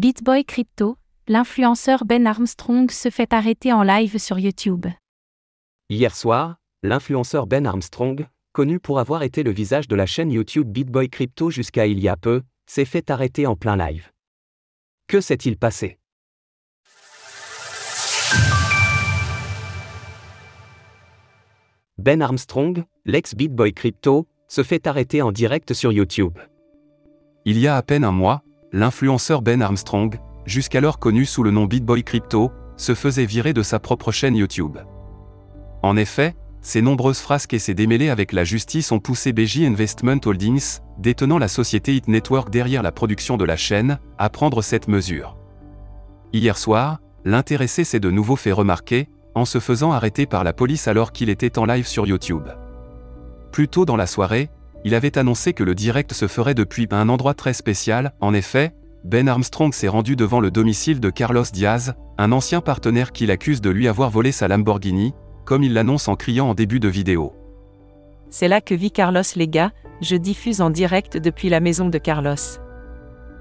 BitBoy Crypto, l'influenceur Ben Armstrong se fait arrêter en live sur YouTube. Hier soir, l'influenceur Ben Armstrong, connu pour avoir été le visage de la chaîne YouTube BitBoy Crypto jusqu'à il y a peu, s'est fait arrêter en plein live. Que s'est-il passé? Ben Armstrong, l'ex-BitBoy Crypto, se fait arrêter en direct sur YouTube. Il y a à peine un mois, l'influenceur Ben Armstrong, jusqu'alors connu sous le nom BitBoy Crypto, se faisait virer de sa propre chaîne YouTube. En effet, ses nombreuses frasques et ses démêlés avec la justice ont poussé BJ Investment Holdings, détenant la société Hit Network derrière la production de la chaîne, à prendre cette mesure. Hier soir, l'intéressé s'est de nouveau fait remarquer, en se faisant arrêter par la police alors qu'il était en live sur YouTube. Plus tôt dans la soirée, il avait annoncé que le direct se ferait depuis un endroit très spécial, en effet, Ben Armstrong s'est rendu devant le domicile de Carlos Diaz, un ancien partenaire qu'il accuse de lui avoir volé sa Lamborghini, comme il l'annonce en criant en début de vidéo. C'est là que vit Carlos les gars, je diffuse en direct depuis la maison de Carlos.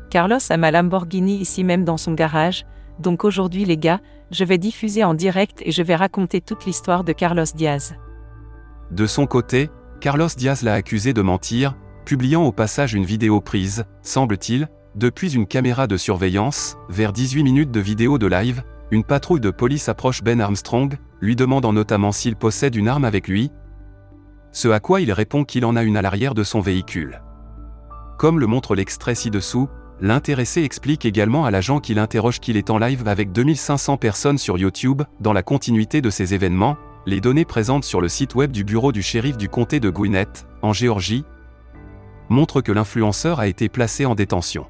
Carlos a ma Lamborghini ici même dans son garage, donc aujourd'hui les gars, je vais diffuser en direct et je vais raconter toute l'histoire de Carlos Diaz. De son côté, Carlos Diaz l'a accusé de mentir, publiant au passage une vidéo prise, semble-t-il, depuis une caméra de surveillance, vers 18 minutes de vidéo de live, une patrouille de police approche Ben Armstrong, lui demandant notamment s'il possède une arme avec lui. Ce à quoi il répond qu'il en a une à l'arrière de son véhicule. Comme le montre l'extrait ci-dessous, l'intéressé explique également à l'agent qu'il interroge qu'il est en live avec 2500 personnes sur YouTube, dans la continuité de ces événements, les données présentes sur le site web du bureau du shérif du comté de Gwinnett, en Géorgie, montrent que l'influenceur a été placé en détention.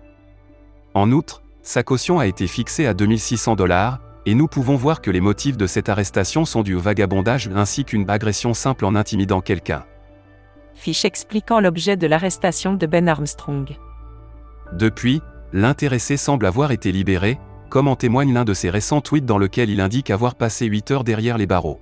En outre, sa caution a été fixée à 2600 dollars, et nous pouvons voir que les motifs de cette arrestation sont du vagabondage ainsi qu'une agression simple en intimidant quelqu'un. Fiche expliquant l'objet de l'arrestation de Ben Armstrong. Depuis, l'intéressé semble avoir été libéré, comme en témoigne l'un de ses récents tweets dans lequel il indique avoir passé 8 heures derrière les barreaux.